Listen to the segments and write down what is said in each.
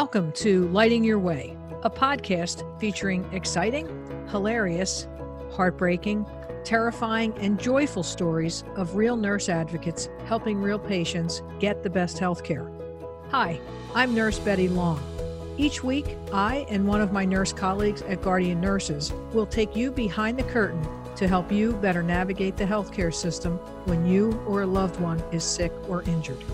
Welcome to Lighting Your Way, a podcast featuring exciting, hilarious, heartbreaking, terrifying, and joyful stories of real nurse advocates helping real patients get the best health care. Hi, I'm Nurse Betty Long. Each week, I and one of my nurse colleagues at Guardian Nurses will take you behind the curtain to help you better navigate the healthcare system when you or a loved one is sick or injured.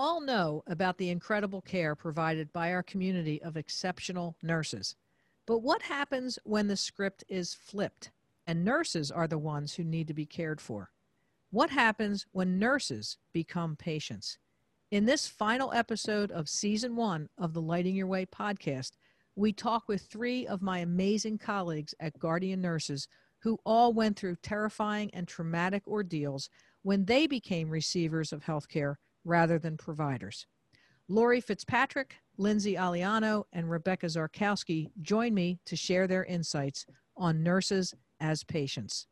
All know about the incredible care provided by our community of exceptional nurses. But what happens when the script is flipped and nurses are the ones who need to be cared for? What happens when nurses become patients? In this final episode of season one of the Lighting Your Way podcast, we talk with three of my amazing colleagues at Guardian Nurses who all went through terrifying and traumatic ordeals when they became receivers of healthcare rather than providers. Lori Fitzpatrick, Lindsay Aliano, and Rebecca Zarkowski join me to share their insights on nurses as patients.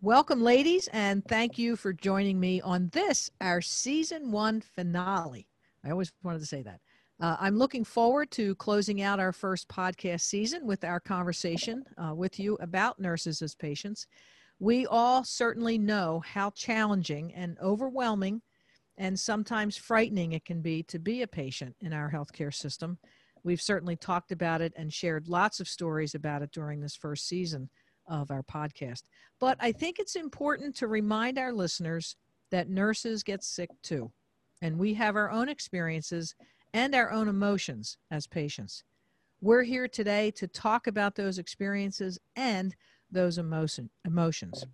Welcome, ladies, and thank you for joining me on this, our season one finale. I always wanted to say that. Uh, I'm looking forward to closing out our first podcast season with our conversation uh, with you about nurses as patients. We all certainly know how challenging and overwhelming and sometimes frightening it can be to be a patient in our healthcare system. We've certainly talked about it and shared lots of stories about it during this first season of our podcast. But I think it's important to remind our listeners that nurses get sick too, and we have our own experiences and our own emotions as patients. We're here today to talk about those experiences and those emotion, emotions.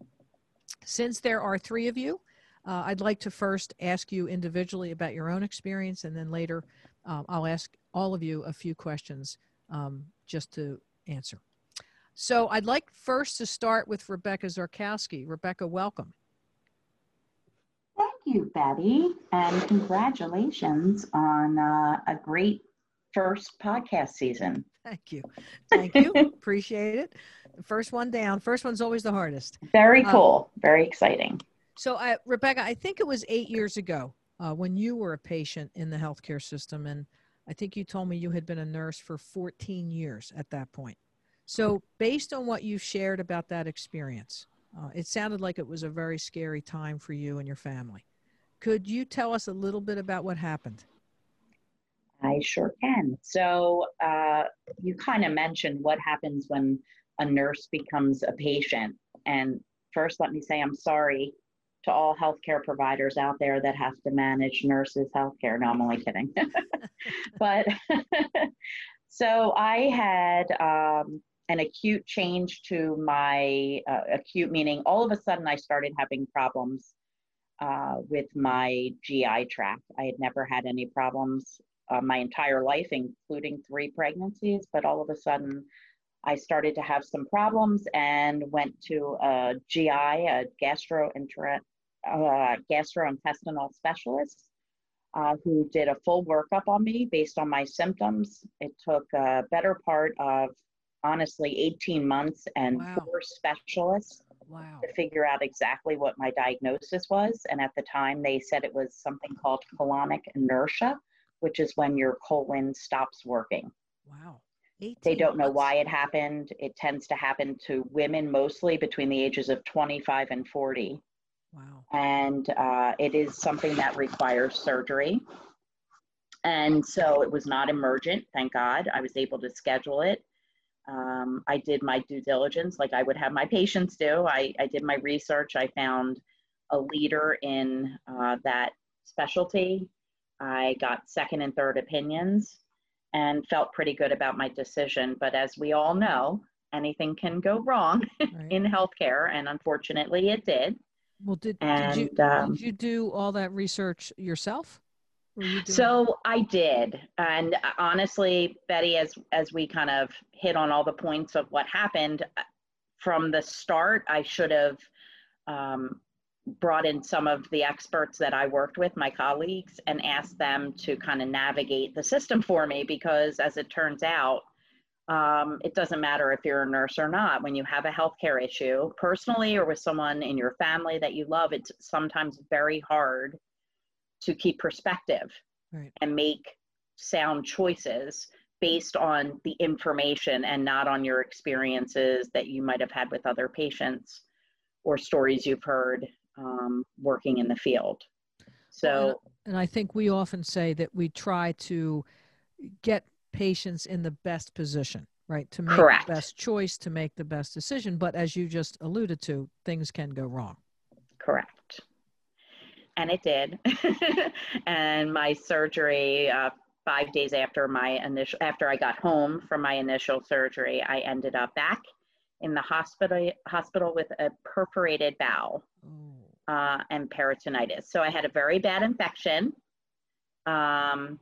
Since there are three of you, uh, I'd like to first ask you individually about your own experience, and then later um, I'll ask all of you a few questions um, just to answer. So I'd like first to start with Rebecca Zarkowski. Rebecca, welcome. Thank you, Betty, and congratulations on uh, a great first podcast season. Thank you. Thank you. Appreciate it. The first one down. First one's always the hardest. Very um, cool. Um, Very exciting. So, I, Rebecca, I think it was eight years ago uh, when you were a patient in the healthcare system, and I think you told me you had been a nurse for 14 years at that point. So, based on what you shared about that experience, uh, it sounded like it was a very scary time for you and your family. Could you tell us a little bit about what happened? I sure can. So, uh, you kind of mentioned what happens when a nurse becomes a patient. And first, let me say I'm sorry to all healthcare providers out there that have to manage nurses' healthcare. No, I'm only kidding. but so I had um, an acute change to my uh, acute, meaning all of a sudden I started having problems uh, with my GI tract. I had never had any problems uh, my entire life, including three pregnancies, but all of a sudden I started to have some problems and went to a GI, a gastroenterologist uh, gastrointestinal specialist uh, who did a full workup on me based on my symptoms. It took a better part of honestly 18 months and wow. four specialists wow. to figure out exactly what my diagnosis was. And at the time, they said it was something called colonic inertia, which is when your colon stops working. Wow. They don't know why it happened. It tends to happen to women mostly between the ages of 25 and 40. Wow. And uh, it is something that requires surgery. And so it was not emergent, thank God. I was able to schedule it. Um, I did my due diligence like I would have my patients do. I, I did my research. I found a leader in uh, that specialty. I got second and third opinions and felt pretty good about my decision. But as we all know, anything can go wrong right. in healthcare, and unfortunately it did. Well, did, and, did, you, um, did you do all that research yourself? so I did, and uh, honestly, Betty, as as we kind of hit on all the points of what happened uh, from the start, I should have um, brought in some of the experts that I worked with, my colleagues, and asked them to kind of navigate the system for me because, as it turns out, um, it doesn't matter if you're a nurse or not. When you have a healthcare issue, personally or with someone in your family that you love, it's sometimes very hard to keep perspective right. and make sound choices based on the information and not on your experiences that you might have had with other patients or stories you've heard um, working in the field. So, and I think we often say that we try to get patients in the best position, right? To make Correct. the best choice, to make the best decision. But as you just alluded to, things can go wrong. correct. And it did. and my surgery, uh, five days after my initial, after I got home from my initial surgery, I ended up back in the hospital hospital with a perforated bowel Oh, uh, and peritonitis. So I had a very bad infection, um,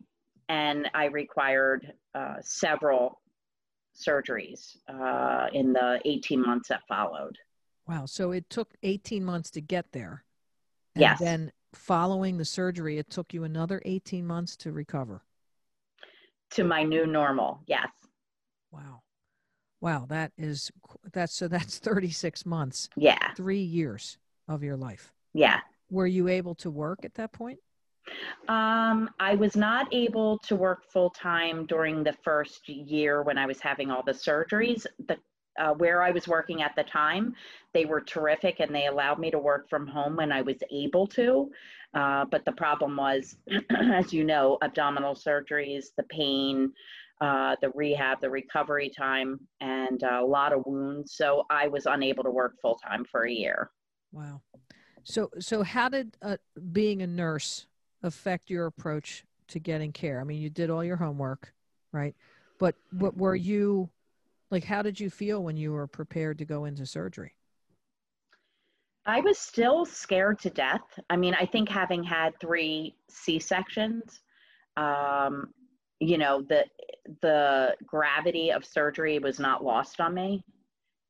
and I required uh, several surgeries uh, in the 18 months that followed. wow. So it took 18 months to get there. And Yes. then following the surgery, it took you another 18 months to recover. To my new normal, yes. Wow. Wow. That is, that's so that's 36 months, Yeah, three years of your life. yeah. Were you able to work at that point? Um, I was not able to work full time during the first year when I was having all the surgeries. The uh, where I was working at the time, they were terrific and they allowed me to work from home when I was able to. Uh, but the problem was, as you know, abdominal surgeries, the pain, uh, the rehab, the recovery time, and a lot of wounds. So I was unable to work full time for a year. Wow. So, so how did uh, being a nurse affect your approach to getting care? I mean, you did all your homework, right? But what were you like? How did you feel when you were prepared to go into surgery? I was still scared to death. I mean, I think having had three C sections, um, you know, the the gravity of surgery was not lost on me,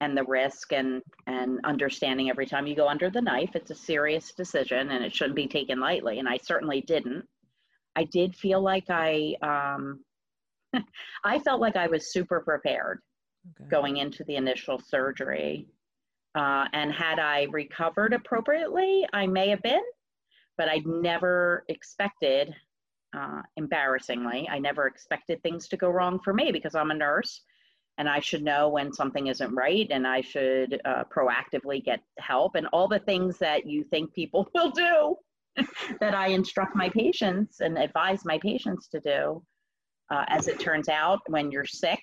and the risk and and understanding every time you go under the knife, it's a serious decision and it shouldn't be taken lightly. And I certainly didn't. I did feel like I, um, I felt like I was super prepared Okay. going into the initial surgery. Uh, and had I recovered appropriately, I may have been, but I'd never expected, uh, embarrassingly, I never expected things to go wrong for me because I'm a nurse and I should know when something isn't right and I should uh, proactively get help and all the things that you think people will do that I instruct my patients and advise my patients to do. Uh, as it turns out, when you're sick,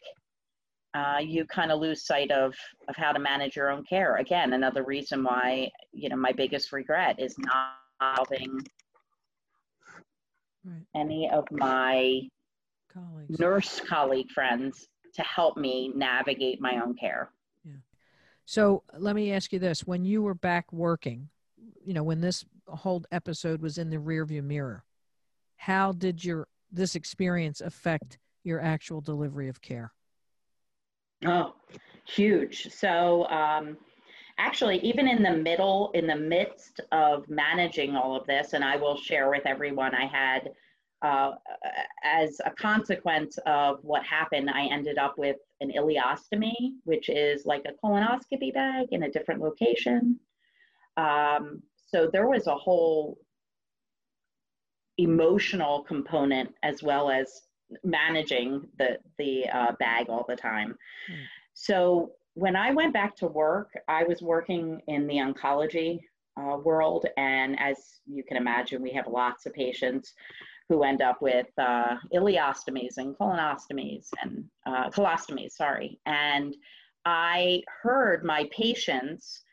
uh, you kind of lose sight of of how to manage your own care. Again, another reason why you know my biggest regret is not having Right. any of my Colleagues. nurse colleague friends to help me navigate my own care. Yeah. So let me ask you this: When you were back working, you know, when this whole episode was in the rearview mirror, how did your this experience affect your actual delivery of care? Oh, huge. So, um, actually, even in the middle, in the midst of managing all of this, and I will share with everyone, I had, uh, as a consequence of what happened, I ended up with an ileostomy, which is like a colonoscopy bag in a different location. Um, so, there was a whole emotional component as well as managing the the uh, bag all the time. Hmm. So when I went back to work, I was working in the oncology uh, world, and as you can imagine, we have lots of patients who end up with uh, ileostomies and colonostomies and uh, colostomies. Sorry, and I heard my patients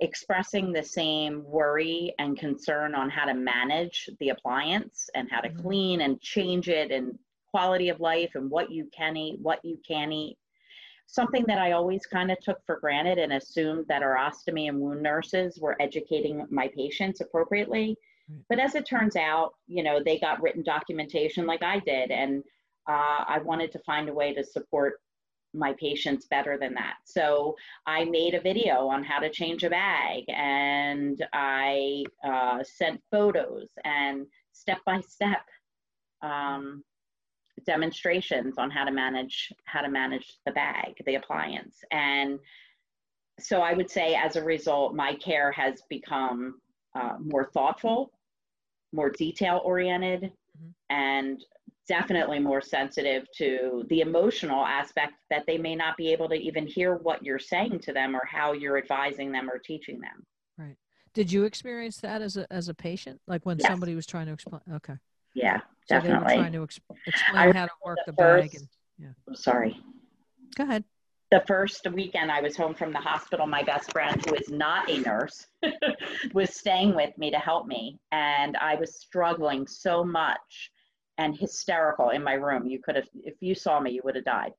expressing the same worry and concern on how to manage the appliance and how to Mhm. clean and change it and quality of life and what you can eat, what you can eat. Something that I always kind of took for granted and assumed that our ostomy and wound nurses were educating my patients appropriately. But as it turns out, you know, they got written documentation like I did, and uh, I wanted to find a way to support my patients better than that. So I made a video on how to change a bag, and I uh, sent photos and step by step um, demonstrations on how to manage how to manage the bag, the appliance, and so I would say as a result, my care has become uh, more thoughtful more detail oriented Mhm. and definitely more sensitive to the emotional aspect that they may not be able to even hear what you're saying to them or how you're advising them or teaching them. Right. Did you experience that as a as a patient? Like when Yes. somebody was trying to explain? Okay. Yeah, So definitely. trying to ex- I explain how to work the the bag. first- And, I'm sorry. go ahead. The first weekend I was home from the hospital, my best friend, who is not a nurse, was staying with me to help me. And I was struggling so much and hysterical in my room. You could have, if you saw me, you would have died.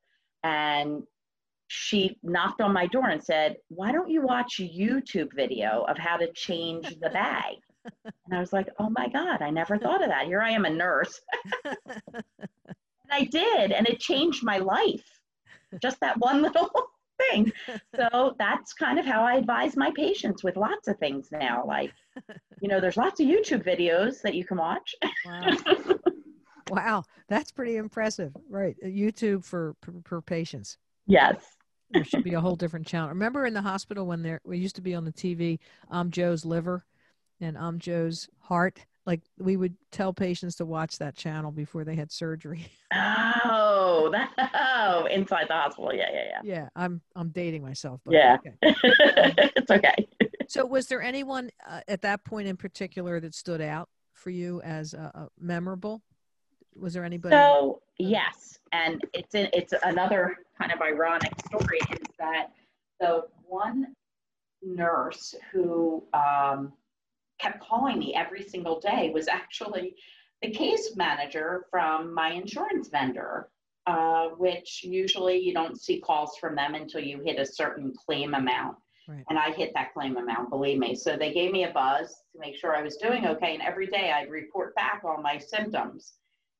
And she knocked on my door and said, Why don't you watch a YouTube video of how to change the bag? And I was like, Oh my God, I never thought of that. Here I am, a nurse. And I did, and it changed my life. Just that one little thing. So that's kind of how I advise my patients with lots of things now. Like, you know, there's lots of YouTube videos that you can watch. wow. wow, that's pretty impressive. Right, uh, YouTube for for, for patients. yes. There should be a whole different channel. Remember in the hospital when there we used to be on the TV, I'm Joe's liver, and I'm Joe's heart. Like we would tell patients to watch that channel before they had surgery. Oh, that, oh, inside the hospital. Yeah, yeah, yeah, Yeah, I'm I'm dating myself. But Yeah. okay. it's okay. So, was there anyone uh, at that point in particular that stood out for you as uh, memorable? Was there anybody? So yes, and it's in, it's another kind of ironic story is that the one nurse who um, kept calling me every single day was actually the case manager from my insurance vendor, uh, which usually you don't see calls from them until you hit a certain claim amount. Right. And I hit that claim amount, believe me. So they gave me a buzz to make sure I was doing okay. And every day I'd report back all my symptoms.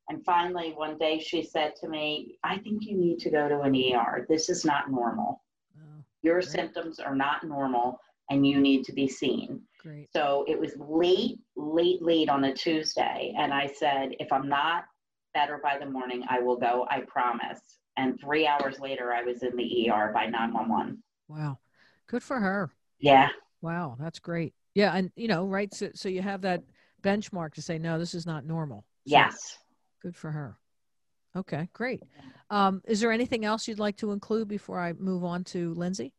And finally, one day she said to me, I think you need to go to an ER. This is not normal. oh, Your Right. symptoms are not normal and you need to be seen. great. So it was late, late, late on a Tuesday. And I said, if I'm not better by the morning, I will go, I promise. And three hours later, I was in the ER by 911. Wow, good for her. Yeah. Wow, that's great. Yeah, and you know, right? So, so you have that benchmark to say, no, this is not normal. So Yes. Good for her. Okay, great. Um, is there anything else you'd like to include before I move on to Lindsay?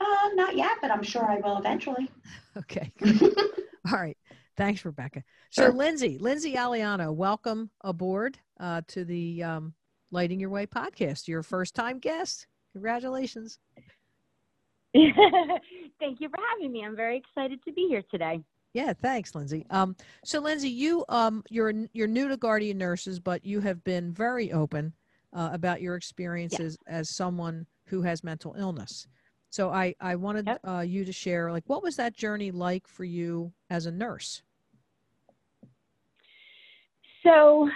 Uh, not yet, but I'm sure I will eventually. Okay. All right. Thanks, Rebecca. So, Sure. Lindsay, Lindsay Aliano, welcome aboard uh, to the um, Lighting Your Way podcast. Your first time guest. Congratulations. Thank you for having me. I'm very excited to be here today. Yeah, thanks, Lindsay. Um, so, Lindsay, you um, you're you're new to Guardian Nurses, but you have been very open uh, about your experiences as someone who has mental illness. So, I I wanted Yep. uh, you to share like what was that journey like for you as a nurse? So,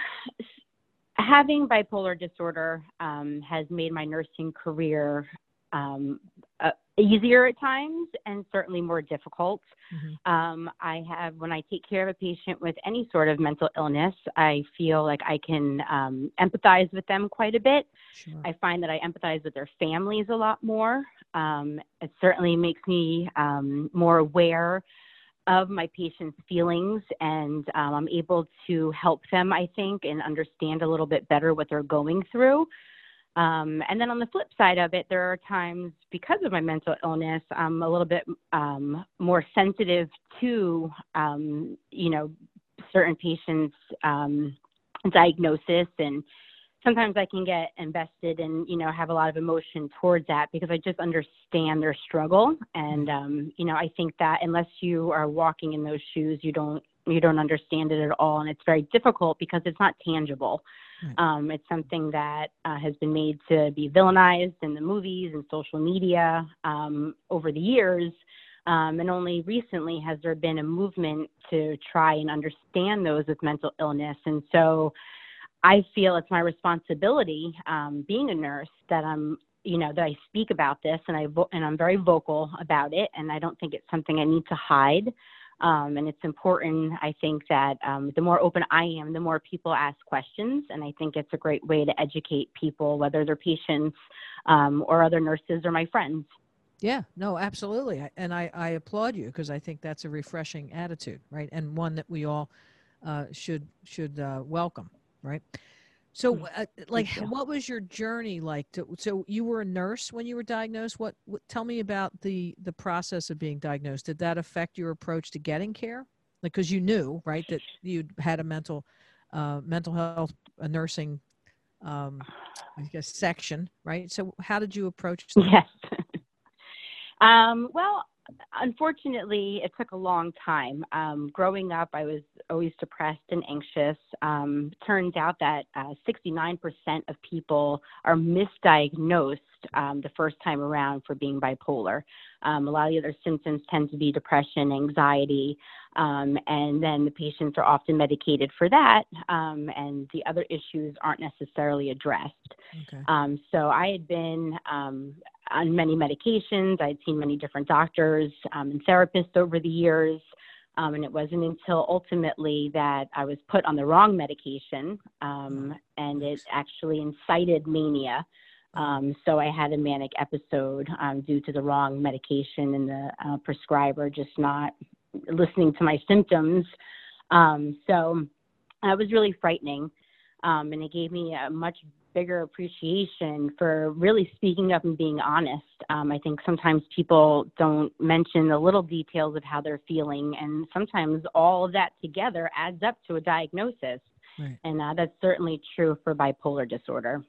having bipolar disorder um, has made my nursing career um, uh, easier at times and certainly more difficult. Mhm. Um, I have, when I take care of a patient with any sort of mental illness, I feel like I can um, empathize with them quite a bit. Sure. I find that I empathize with their families a lot more. Um, it certainly makes me um, more aware of my patients' feelings, and um, I'm able to help them, I think, and understand a little bit better what they're going through. Um, and then on the flip side of it, there are times because of my mental illness, I'm a little bit um, more sensitive to, um, you know, certain patients' um, diagnosis. And sometimes I can get invested and you know have a lot of emotion towards that because I just understand their struggle. And um, you know I think that unless you are walking in those shoes you don't you don't understand it at all and it's very difficult because it's not tangible. Right. Um, it's something that uh, has been made to be villainized in the movies and social media um, over the years. Um, and only recently has there been a movement to try and understand those with mental illness. And so I feel it's my responsibility, um, being a nurse, that I'm, you know, that I speak about this and I vo- and I'm very vocal about it, and I don't think it's something I need to hide. Um, and it's important, I think, that um, the more open I am, the more people ask questions, and I think it's a great way to educate people, whether they're patients um, or other nurses or my friends. Yeah, no, absolutely. And I, I applaud you because I think that's a refreshing attitude, right? And one that we all uh, should should uh, welcome, right? So, Mm. uh, like, you. what was your journey like? To, so, you were a nurse when you were diagnosed. What, what? Tell me about the the process of being diagnosed. Did that affect your approach to getting care? Like, because you knew, right, that you had a mental uh, mental health, a nursing, um, I guess, section, right? So, how did you approach? That? Yes. um, well, unfortunately, it took a long time. Um, growing up, I was always depressed and anxious. Um, turns out that uh, 69% of people are misdiagnosed um, the first time around for being bipolar. Um, a lot of the other symptoms tend to be depression, anxiety, um, and then the patients are often medicated for that, um, and the other issues aren't necessarily addressed. Okay. Um, so I had been um, on many medications. I'd seen many different doctors um, and therapists over the years. Um, and it wasn't until ultimately that I was put on the wrong medication, um, and it actually incited mania. Um, so I had a manic episode um, due to the wrong medication and the uh, prescriber just not listening to my symptoms. Um, so that was really frightening. Um, and it gave me a much bigger appreciation for really speaking up and being honest. Um, I think sometimes people don't mention the little details of how they're feeling, and sometimes all of that together adds up to a diagnosis. Right. And uh, that's certainly true for bipolar disorder.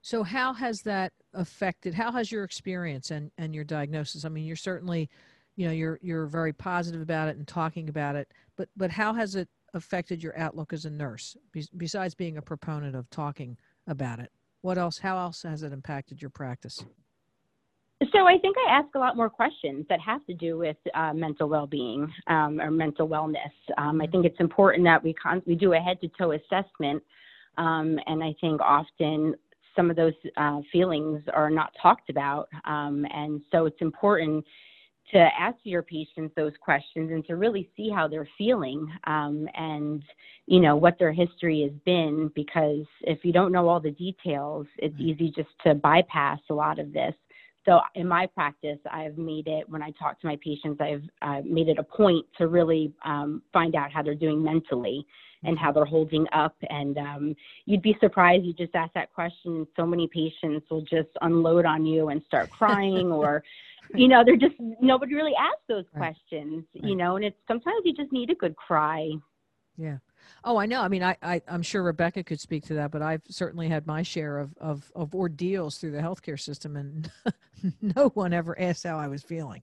So how has that affected how has your experience and and your diagnosis? I mean, you're certainly you know, you're you're very positive about it and talking about it, but but how has it affected your outlook as a nurse Be- besides being a proponent of talking about it? What else how else has it impacted your practice? So I think I ask a lot more questions that have to do with uh, mental well-being um, or mental wellness. Um, I think it's important that we con- we do a head-to-toe assessment, um, and I think often some of those uh, feelings are not talked about, um, and so it's important to ask your patients those questions and to really see how they're feeling um, and you know what their history has been because if you don't know all the details it's Right. easy just to bypass a lot of this so in my practice i've made it when i talk to my patients i've uh, made it a point to really um, find out how they're doing mentally and how they're holding up and um, you'd be surprised you just ask that question and so many patients will just unload on you and start crying or you know they're just nobody really asks those Right. questions Right. you know and it's sometimes you just need a good cry Yeah. Oh, I know. I mean, I, I I'm sure Rebecca could speak to that, but I've certainly had my share of of, of ordeals through the healthcare system, and no one ever asked how I was feeling.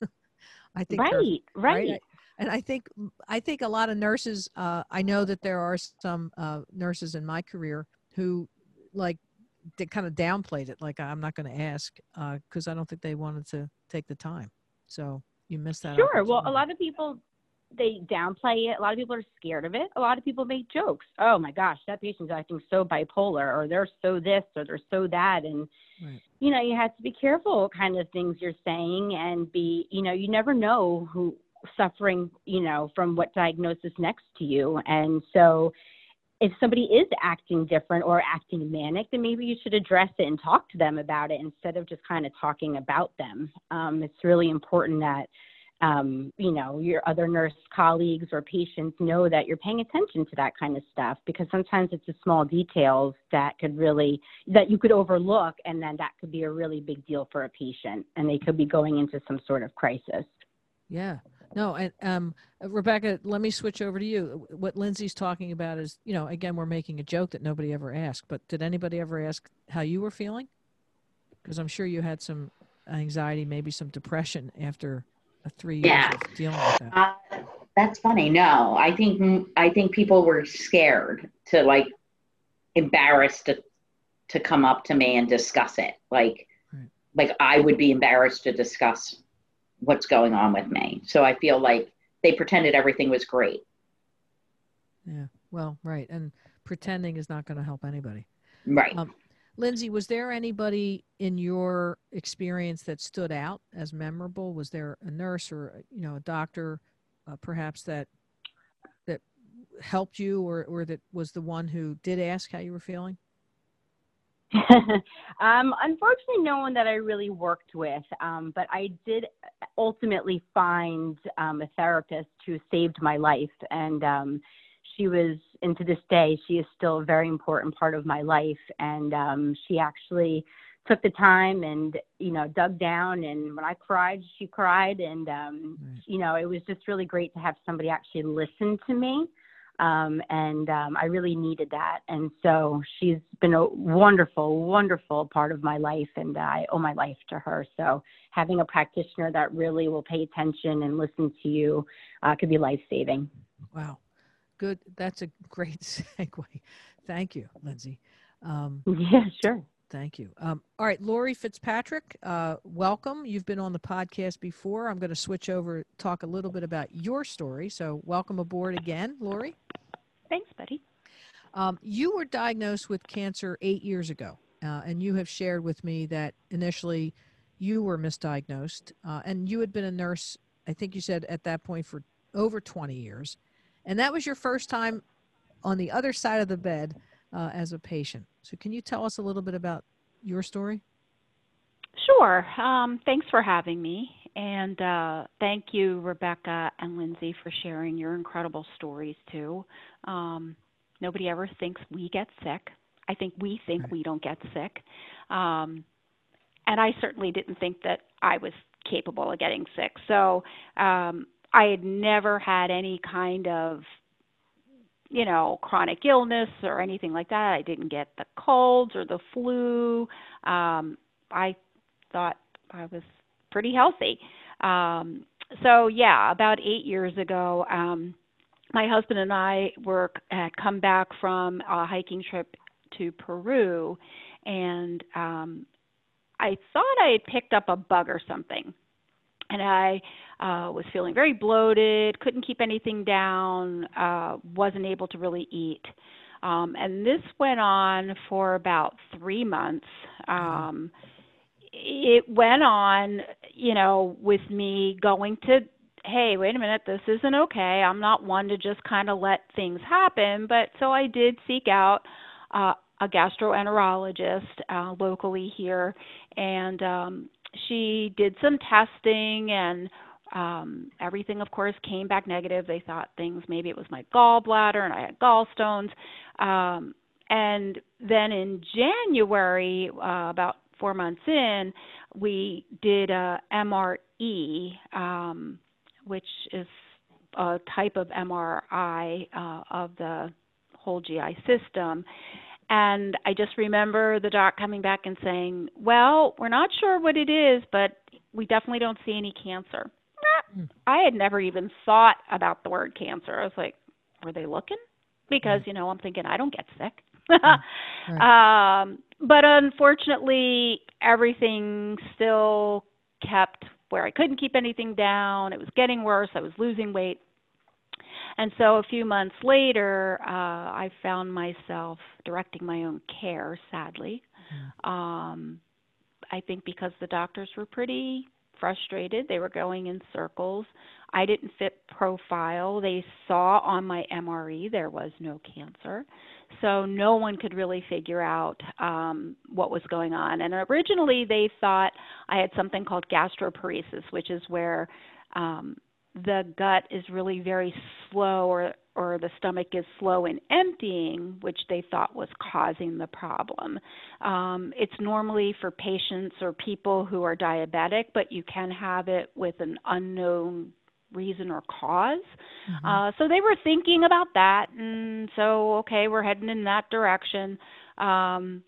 I think they're- right right, and I think I think a lot of nurses. Uh, I know that there are some uh, nurses in my career who like they kind of downplayed it. Like I'm not going to ask uh, because I don't think they wanted to take the time. So you missed that. sure well a lot of people they downplay it a lot of people are scared of it a lot of people make jokes oh my gosh that patient's acting so bipolar or they're so this or they're so that and Right. you know you have to be careful what kind of things you're saying and be you know you never know who suffering you know from what diagnosis next to you and so if somebody is acting different or acting manic then maybe you should address it and talk to them about it instead of just kind of talking about them um, it's really important that um, you know your other nurse colleagues or patients know that you're paying attention to that kind of stuff because sometimes it's the small details that could really that you could overlook and then that could be a really big deal for a patient and they could be going into some sort of crisis Yeah. No, and um, uh, Rebecca, let me switch over to you. What Lindsay's talking about is, you know, again, we're making a joke that nobody ever asked, but did anybody ever ask how you were feeling? Because I'm sure you had some anxiety, maybe some depression after uh, three years Yeah. of dealing with that. Uh, that's funny. No, I think I think people were scared to like embarrassed to to come up to me and discuss it. Like Right. like I would be embarrassed to discuss what's going on with me. So I feel like they pretended everything was great. Yeah. Well, right. And pretending is not going to help anybody. Right. Um, Lindsay, was there anybody in your experience that stood out as memorable? Was there a nurse or you know a doctor, uh, perhaps that that helped you, or or that was the one who did ask how you were feeling? um, unfortunately, no one that I really worked with, um, but I did ultimately find um, a therapist who saved my life. And um, she was, and to this day, she is still a very important part of my life. And um, she actually took the time and, you know, dug down. And when I cried, she cried. And, um, right. you know, it was just really great to have somebody actually listen to me um, and um, I really needed that. And so she's been a wonderful, wonderful part of my life, and I owe my life to her. So having a practitioner that really will pay attention and listen to you uh, could be life saving. Wow, good. That's a great segue. Thank you, Lindsay. Um, yeah, sure. Thank you. Um, all right, Lori Fitzpatrick, uh, welcome. You've been on the podcast before. I'm going to switch over, talk a little bit about your story. So, welcome aboard again, Lori. Thanks, Betty. Um, you were diagnosed with cancer eight years ago, uh, and you have shared with me that initially you were misdiagnosed, uh, and you had been a nurse, I think you said at that point, for over 20 years. And that was your first time on the other side of the bed uh, as a patient. So, can you tell us a little bit about your story? Sure. Um, thanks for having me. And uh, thank you, Rebecca and Lindsay, for sharing your incredible stories too. Um, nobody ever thinks we get sick. I think we think right. we don't get sick. Um, and I certainly didn't think that I was capable of getting sick. So um, I had never had any kind of you know, chronic illness or anything like that. I didn't get the colds or the flu. Um, I thought I was pretty healthy. Um, so yeah, about eight years ago, um, my husband and I were had come back from a hiking trip to Peru, and um, I thought I had picked up a bug or something and I uh, was feeling very bloated, couldn't keep anything down, uh, wasn't able to really eat. Um, and this went on for about three months. Um, it went on, you know, with me going to, hey, wait a minute, this isn't okay. I'm not one to just kind of let things happen. But so I did seek out uh, a gastroenterologist uh, locally here, and um, she did some testing and um, everything, of course, came back negative. They thought things maybe it was my gallbladder and I had gallstones. Um, and then in January, uh, about four months in, we did a MRE, um, which is a type of MRI uh, of the whole GI system. And I just remember the doc coming back and saying, Well, we're not sure what it is, but we definitely don't see any cancer. Mm. I had never even thought about the word cancer. I was like, Were they looking? Because, mm. you know, I'm thinking, I don't get sick. mm. right. um, but unfortunately, everything still kept where I couldn't keep anything down. It was getting worse. I was losing weight. And so a few months later, uh, I found myself directing my own care, sadly. Mm-hmm. Um, I think because the doctors were pretty frustrated. They were going in circles. I didn't fit profile. They saw on my MRE there was no cancer. So no one could really figure out um, what was going on. And originally they thought I had something called gastroparesis, which is where um, the gut is really very slow or or the stomach is slow in emptying, which they thought was causing the problem. Um, it's normally for patients or people who are diabetic, but you can have it with an unknown reason or because mm-hmm. uh, so they were thinking about that, and so okay, we're heading in that direction. Um,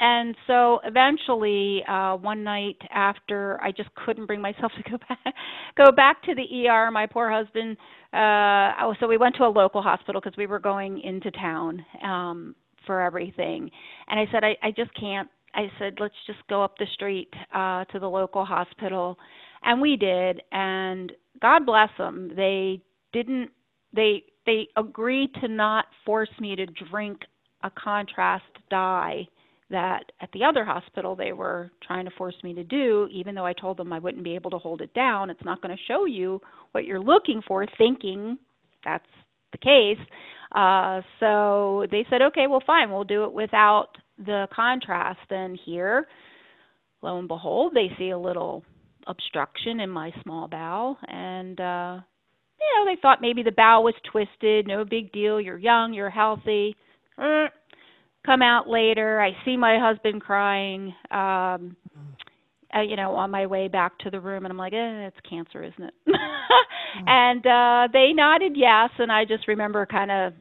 and so eventually uh one night after i just couldn't bring myself to go back go back to the er my poor husband uh oh, so we went to a local hospital because we were going into town um for everything. And i said i i just can't i said let's just go up the street uh to the local hospital. And we did and god bless them they didn't they they agreed to not force me to drink a contrast dye that at the other hospital they were trying to force me to do, even though I told them I wouldn't be able to hold it down. It's not going to show you what you're looking for, thinking that's the case. Uh, so they said, okay, well, fine, we'll do it without the contrast. And here, lo and behold, they see a little obstruction in my small bowel, and uh, you know they thought maybe the bowel was twisted. No big deal. You're young. You're healthy. Er, come out later. I see my husband crying. Um, uh, you know, on my way back to the room, and I'm like, eh, it's cancer, isn't it? mm. And uh, they nodded yes, and I just remember kind of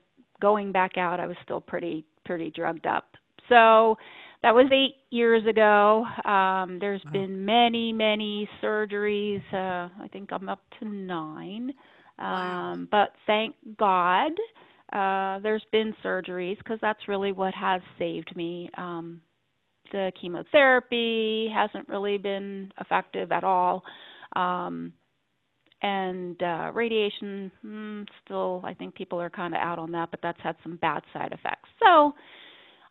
going back out. I was still pretty pretty drugged up. So that was eight years ago. Um, there's wow. been many many surgeries. Uh, I think I'm up to nine. Um, wow. But thank God. Uh, there's been surgeries because that's really what has saved me. Um, the chemotherapy hasn't really been effective at all. Um, and uh, radiation, mm, still, I think people are kind of out on that, but that's had some bad side effects. So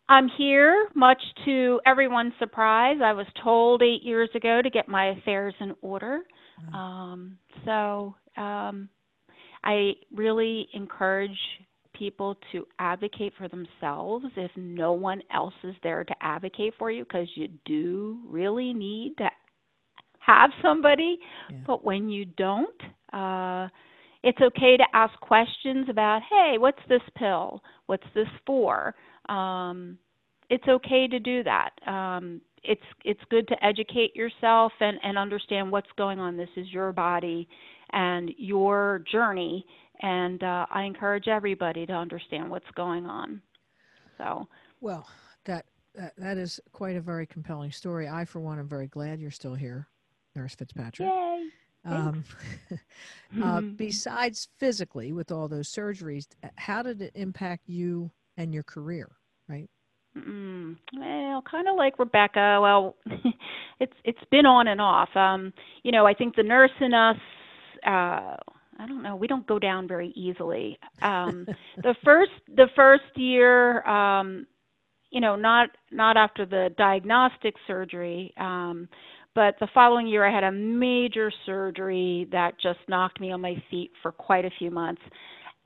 I'm here, much to everyone's surprise. I was told eight years ago to get my affairs in order. Mm. Um, so um, I really encourage people to advocate for themselves if no one else is there to advocate for you because you do really need to have somebody. Yeah. but when you don't uh it's okay to ask questions about hey what's this pill? What's this for? Um it's okay to do that. Um it's it's good to educate yourself and and understand what's going on. This is your body and your journey and uh, I encourage everybody to understand what's going on. So, well, that, that that is quite a very compelling story. I, for one, am very glad you're still here, Nurse Fitzpatrick. Yay! Um, uh, besides physically, with all those surgeries, how did it impact you and your career? Right. Mm, well, kind of like Rebecca. Well, it's it's been on and off. Um, you know, I think the nurse in us. Uh, I don't know. We don't go down very easily. Um, the first the first year, um, you know, not not after the diagnostic surgery, um, but the following year, I had a major surgery that just knocked me on my feet for quite a few months.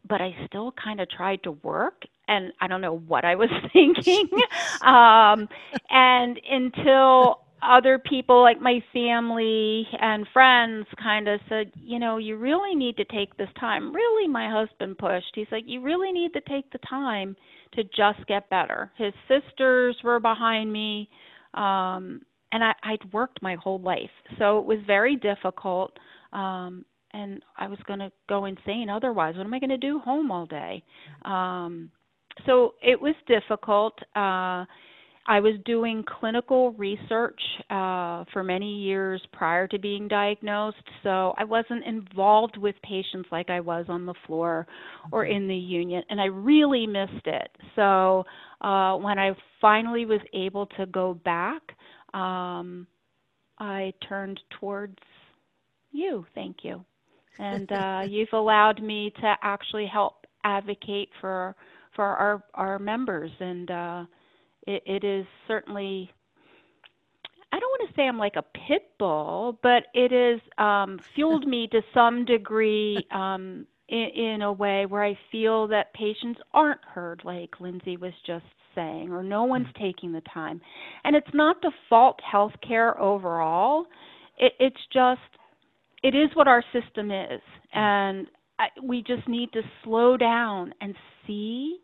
But I still kind of tried to work, and I don't know what I was thinking. um, and until other people like my family and friends kind of said, you know, you really need to take this time. Really, my husband pushed. He's like, you really need to take the time to just get better. His sisters were behind me, um, and I, I'd worked my whole life, so it was very difficult. Um, and I was going to go insane otherwise. What am I going to do home all day? Um, so it was difficult. Uh, I was doing clinical research uh, for many years prior to being diagnosed, so I wasn't involved with patients like I was on the floor or in the unit, and I really missed it. So uh, when I finally was able to go back, um, I turned towards you. Thank you, and uh, you've allowed me to actually help advocate for for our our members and. It, it is certainly I don't want to say I'm like a pit bull, but it has um, fueled me to some degree um, in, in a way where I feel that patients aren't heard, like Lindsay was just saying, or no one's mm-hmm. taking the time. And it's not to fault healthcare overall. It, it's just, it is what our system is. Mm. And I, we just need to slow down and see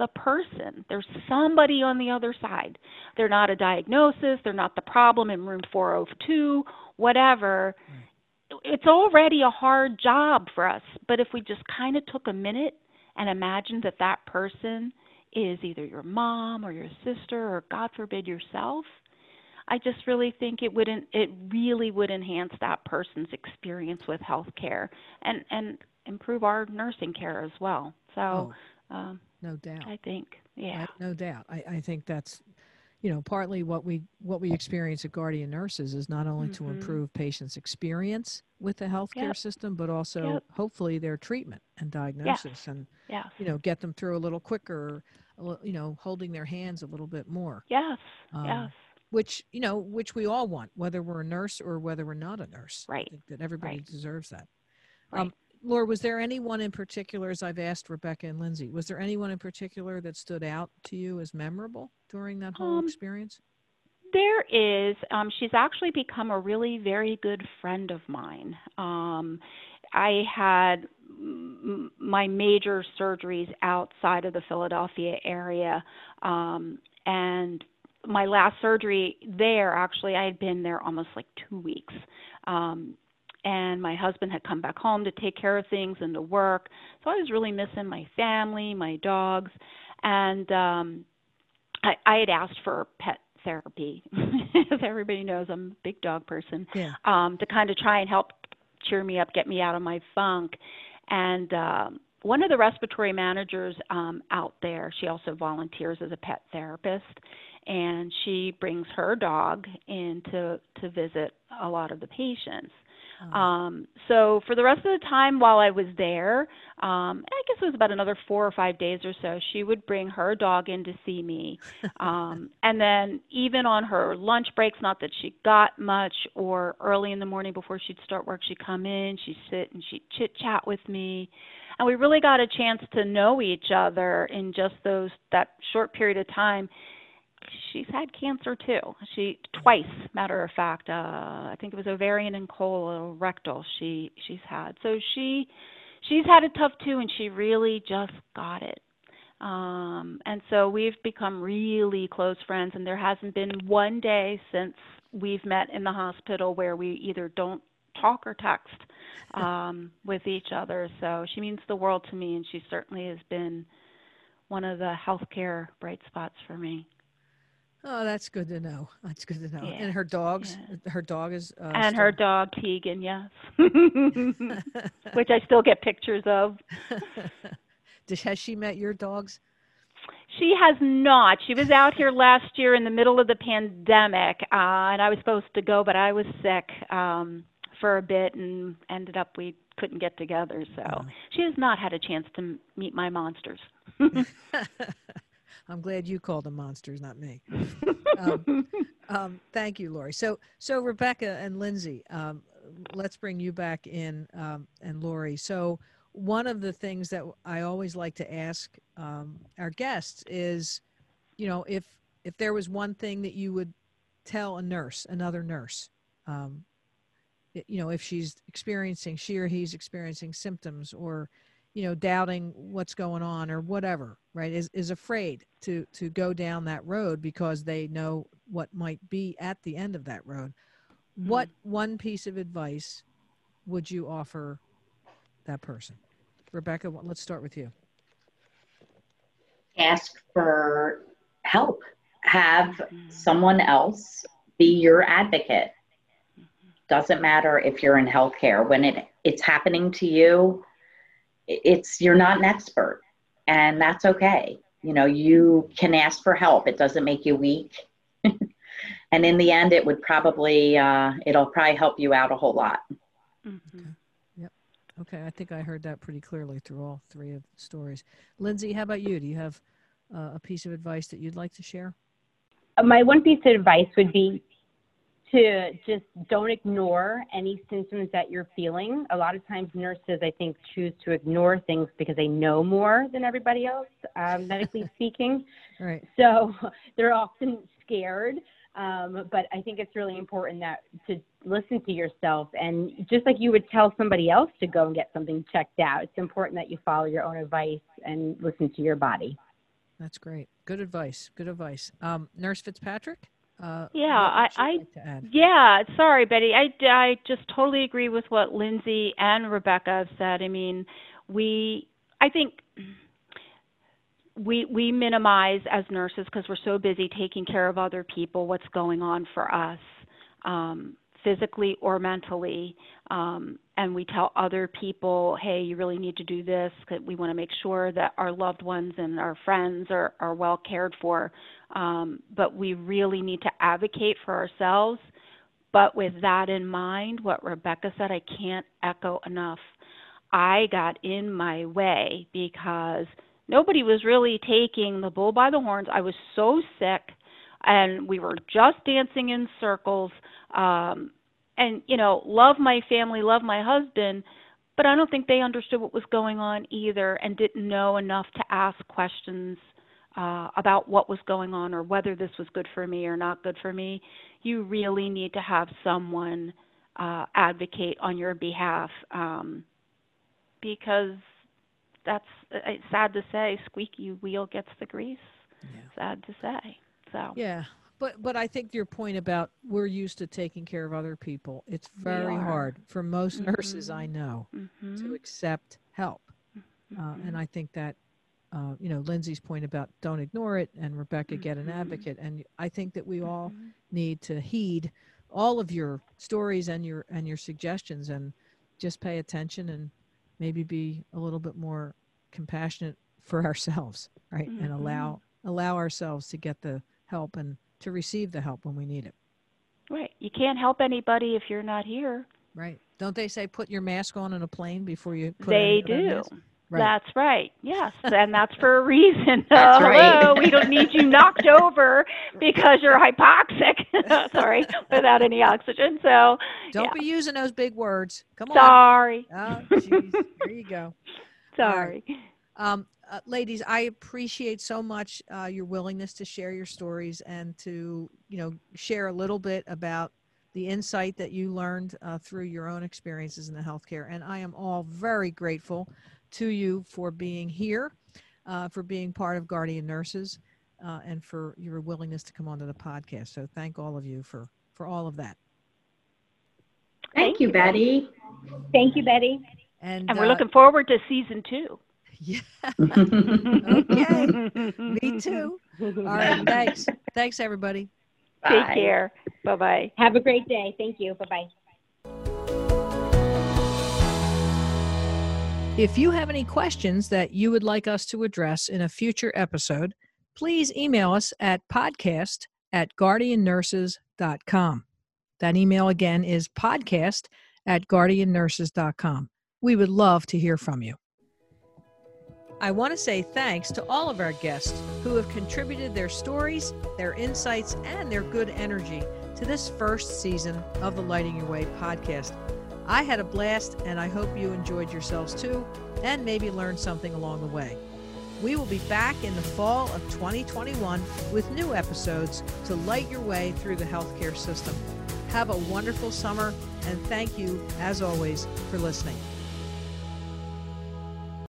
the person. There's somebody on the other side. They're not a diagnosis, they're not the problem in room 402, whatever. Right. It's already a hard job for us, but if we just kind of took a minute and imagined that that person is either your mom or your sister or God forbid yourself, I just really think it wouldn't it really would enhance that person's experience with healthcare and and improve our nursing care as well. So oh. um, no doubt. I think, yeah, I, no doubt. I, I think that's, you know, partly what we what we experience at Guardian Nurses is not only mm-hmm. to improve patients' experience with the healthcare yep. system, but also yep. hopefully their treatment and diagnosis, yes. and yes. you know, get them through a little quicker. You know, holding their hands a little bit more. Yes. Um, yes which you know which we all want whether we're a nurse or whether we're not a nurse right that everybody right. deserves that right. Um, Lori, was there anyone in particular, as I've asked Rebecca and Lindsay, was there anyone in particular that stood out to you as memorable during that whole Um, experience? There is. Um, she's actually become a really very good friend of mine. Um, I had m- my major surgeries outside of the Philadelphia area, um, and my last surgery there, actually, I had been there almost like two weeks. Um, and my husband had come back home to take care of things and to work. So I was really missing my family, my dogs, and um, I, I had asked for pet therapy. As everybody knows, I'm a big dog person. Yeah. Um, to kind of try and help cheer me up, get me out of my funk. And um, one of the respiratory managers um, out there, she also volunteers as a pet therapist, and she brings her dog in to to visit a lot of the patients. Oh, Um, so for the rest of the time while I was there, um, I guess it was about another four or five days or so, she would bring her dog in to see me. Um, and then even on her lunch breaks, not that she got much, or early in the morning before she'd start work, she'd come in, she'd sit and she'd chit chat with me. And we really got a chance to know each other in just those that short period of time she's had cancer too. She twice, matter of fact. Uh, I think it was ovarian and colorectal. She she's had. So she she's had it tough too, and she really just got it. Um, and so we've become really close friends, and there hasn't been one day since we've met in the hospital where we either don't talk or text um, with each other. So she means the world to me, and she certainly has been one of the healthcare bright spots for me. Oh, that's good to know. That's good to know. Yeah, And her dogs, her dog is. Uh, and her still- dog Tegan, yes, which I still get pictures of. Does- Has she met your dogs? She has not. She was out here last year in the middle of the pandemic, uh, and I was supposed to go, but I was sick um, for a bit, and ended up we couldn't get together. So Oh. she has not had a chance to m- meet my monsters. I'm glad you called them monsters, not me. Um, um, thank you, Lori. So, so Rebecca and Lindsay, um, let's bring you back in, um, and Lori. So, one of the things that I always like to ask um, our guests is, you know, if if there was one thing that you would tell a nurse, another nurse, um, you know, if she's experiencing, she or he's experiencing symptoms or, you know, doubting what's going on or whatever, right? Is is afraid to to go down that road because they know what might be at the end of that road. What one piece of advice would you offer that person? Rebecca, let's start with you. Ask for help. Have Mhm. someone else be your advocate. Doesn't matter if you're in healthcare. When it it's happening to you, i- it's you're not an expert, and that's okay. You know, you can ask for help. It doesn't make you weak. and in the end, it would probably uh, it'll probably help you out a whole lot. Mhm. Okay, I think I heard that pretty clearly through all three of the stories. Lindsay, how about you? Do you have uh, a piece of advice that you'd like to share? my one piece of advice would be to just don't ignore any symptoms that you're feeling. A lot of times, nurses, I think, choose to ignore things because they know more than everybody else, um, medically speaking. Right. So they're often scared. Um, but I think it's really important that to listen to yourself and just like you would tell somebody else to go and get something checked out, it's important that you follow your own advice and listen to your body. That's great. Good advice. Good advice. Um, Nurse Fitzpatrick? Uh, Yeah, I- I- like? Yeah, sorry, Betty. I, I just totally agree with what Lindsay and Rebecca have said. I mean, we, I think we we minimize as nurses because we're so busy taking care of other people what's going on for us, um, physically or mentally, um, and we tell other people, hey, you really need to do this. 'cause we want to make sure that our loved ones and our friends are are well cared for. Um, but we really need to advocate for ourselves. But with that in mind, what Rebecca said, I can't echo enough. I got in my way because nobody was really taking the bull by the horns. I was so sick, and we were just dancing in circles. Um, and, you know, love my family, love my husband, but I don't think they understood what was going on either and didn't know enough to ask questions uh, about what was going on or whether this was good for me or not good for me. You really need to have someone uh, advocate on your behalf um, because that's it's sad to say squeaky wheel gets the grease. Yeah. Sad to say. So Yeah. But but I think your point about we're used to taking care of other people. It's very hard for most nurses I know mhm, to accept help. Uh, mhm. and I think that uh, you know Lindsay's point about don't ignore it and Rebecca get an Mhm. advocate and I think that we all Mhm. need to heed all of your stories and your and your suggestions and just pay attention and maybe be a little bit more compassionate for ourselves right and allow allow ourselves to get the help and to receive the help when we need it Right. You can't help anybody if you're not here. right don't they say put your mask on in a plane before you put they do. right That's right. Yes, and that's for a reason. That's Uh, right. hello, we don't need you knocked over because you're hypoxic. Sorry, without any oxygen. So, don't yeah. be using those big words come on sorry. oh jeez there you go Sorry. Um, uh, ladies, I appreciate so much uh, your willingness to share your stories and to, you know, share a little bit about the insight that you learned uh, through your own experiences in the healthcare. And I am all very grateful to you for being here, uh, for being part of Guardian Nurses, uh, and for your willingness to come onto the podcast. So thank all of you for for all of that. Thank you, Betty. Thank you, Betty. And, And we're uh, looking forward to season two. Yeah, okay, me too. All right, thanks, thanks everybody. Take care. Bye bye. Have a great day. Thank you. Bye bye. If you have any questions that you would like us to address in a future episode, please email us at podcast at guardiannurses.com. That email again is podcast at guardiannurses.com. We would love to hear from you. I want to say thanks to all of our guests who have contributed their stories, their insights, and their good energy to this first season of the Lighting Your Way podcast. I had a blast, and I hope you enjoyed yourselves too, and maybe learned something along the way. We will be back in the fall of 2021 with new episodes to light your way through the healthcare system. Have a wonderful summer, and thank you, as always, for listening.